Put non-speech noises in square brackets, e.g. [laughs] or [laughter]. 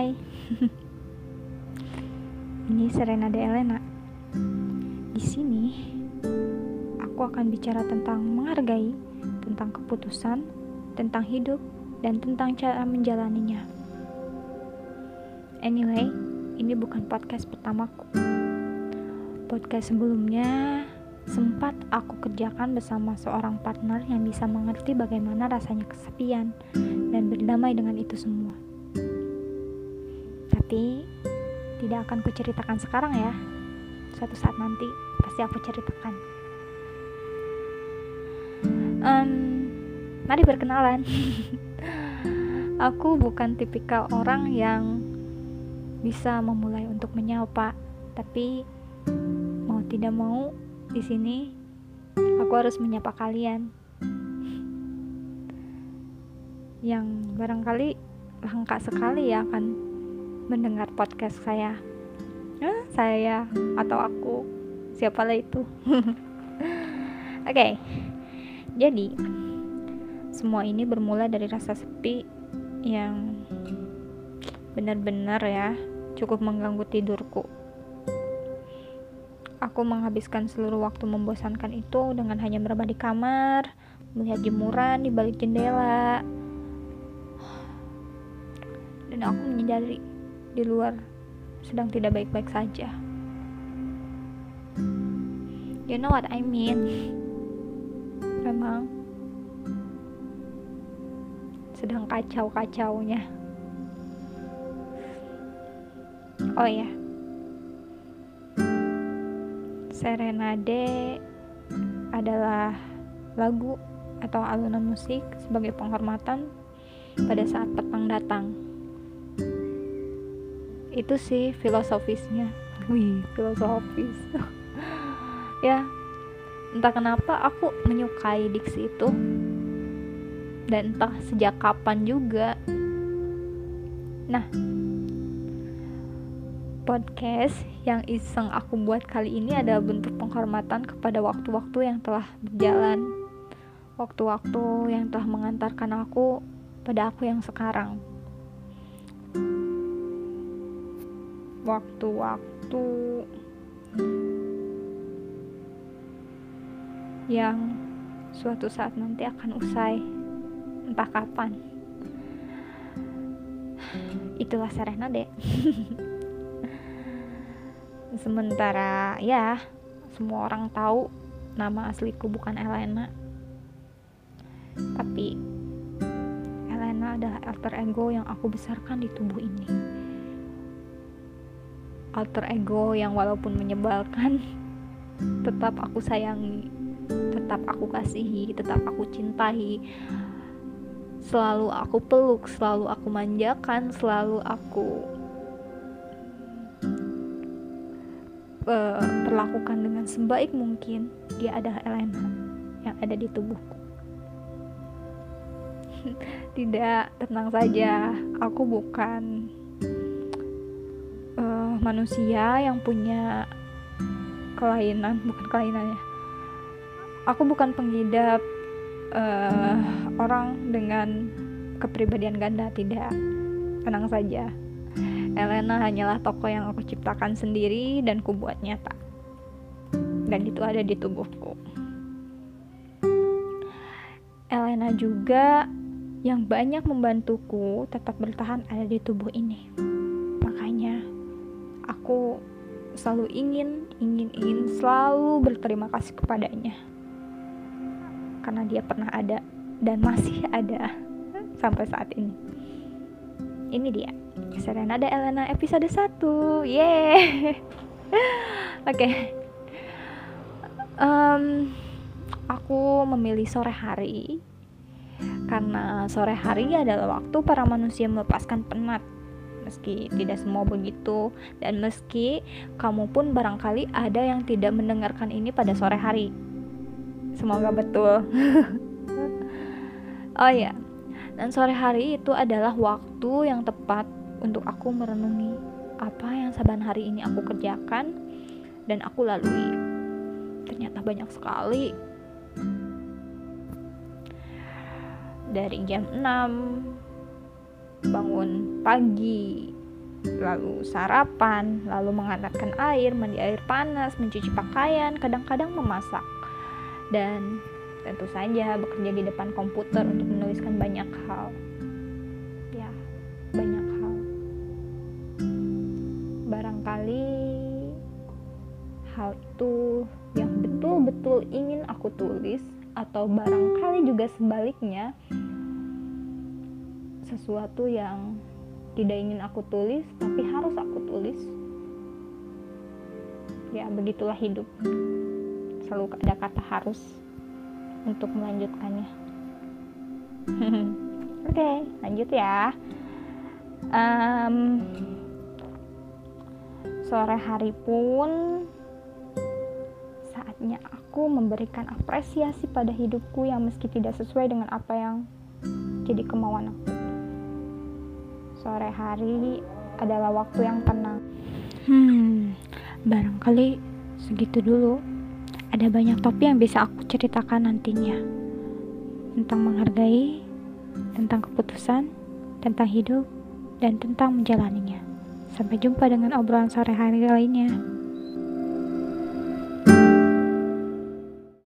Hai, ini Serena de Elena. Di sini, aku akan bicara tentang menghargai, tentang keputusan, tentang hidup, dan tentang cara menjalaninya. Anyway, ini bukan podcast pertamaku. Podcast sebelumnya sempat aku kerjakan bersama seorang partner yang bisa mengerti bagaimana rasanya kesepian dan berdamai dengan itu semua. Tapi tidak akan kuceritakan sekarang ya. Suatu saat nanti pasti aku ceritakan. Um, mari berkenalan. [laughs] aku bukan tipikal orang yang bisa memulai untuk menyapa, tapi mau tidak mau di sini aku harus menyapa kalian yang barangkali langka sekali ya akan mendengar podcast saya. Eh, saya atau aku. Siapalah itu? [laughs] Oke. Okay. jadi semua ini bermula dari rasa sepi yang benar-benar ya cukup mengganggu tidurku. Aku menghabiskan seluruh waktu membosankan itu dengan hanya berada di kamar melihat jemuran di balik jendela. Dan aku menyadari di luar sedang tidak baik-baik saja. You know what I mean? Memang sedang kacau-kacaunya. Oh ya. Serenade adalah lagu atau alunan musik sebagai penghormatan pada saat petang datang itu sih filosofisnya. Wih. Filosofis. [laughs] Ya entah kenapa aku menyukai diksi itu. Dan entah sejak kapan juga. Nah podcast yang iseng aku buat kali ini adalah bentuk penghormatan kepada waktu-waktu yang telah berjalan. Waktu-waktu yang telah mengantarkan aku pada aku yang sekarang waktu-waktu yang suatu saat nanti akan usai. Entah kapan. Itulah Serena deh [laughs] sementara ya semua orang tahu nama asliku bukan Elena. Tapi Elena adalah alter ego yang aku besarkan di tubuh ini alter ego yang walaupun menyebalkan [laughs] tetap aku sayangi tetap aku kasihi tetap aku cintai. Selalu aku peluk selalu aku manjakan selalu aku uh, perlakukan dengan sebaik mungkin dia adalah Elena yang ada di tubuhku. [laughs] Tidak tenang saja. Aku bukan manusia yang punya kelainan bukan kelainannya aku bukan pengidap uh, orang dengan kepribadian ganda tidak. Tenang saja. Elena hanyalah tokoh yang aku ciptakan sendiri dan ku buat nyata. Dan itu ada di tubuhku. Elena juga yang banyak membantuku tetap bertahan ada di tubuh ini aku selalu ingin, ingin, ingin selalu berterima kasih kepadanya. Karena dia pernah ada dan masih ada [laughs] sampai saat ini. Ini dia, Serenada Elena episode 1. Yeay. [laughs] Oke. Aku memilih sore hari karena sore hari adalah waktu para manusia melepaskan penat meski tidak semua begitu. Dan meski kamu pun barangkali ada yang tidak mendengarkan ini pada sore hari. Semoga betul. [laughs] Oh ya dan sore hari itu adalah waktu yang tepat untuk aku merenungi apa yang saban hari ini aku kerjakan dan aku lalui. Ternyata banyak sekali. Dari jam 6 bangun pagi lalu sarapan, lalu menghangatkan air, mandi air panas, mencuci pakaian, kadang-kadang memasak. Dan tentu saja bekerja di depan komputer untuk menuliskan banyak hal. Ya, banyak hal. Barangkali hal itu yang betul-betul ingin aku tulis atau barangkali juga sebaliknya sesuatu yang tidak ingin aku tulis tapi harus aku tulis. Ya begitulah hidup. Selalu ada kata harus untuk melanjutkannya. [laughs] Oke okay, lanjut ya. Um, sore hari pun saatnya aku memberikan apresiasi pada hidupku yang meski tidak sesuai dengan apa yang jadi kemauan aku sore hari adalah waktu yang tenang. Hmm, barangkali segitu dulu. Ada banyak topik yang bisa aku ceritakan nantinya. Tentang menghargai, tentang keputusan, tentang hidup, dan tentang menjalaninya. Sampai jumpa dengan obrolan sore hari lainnya.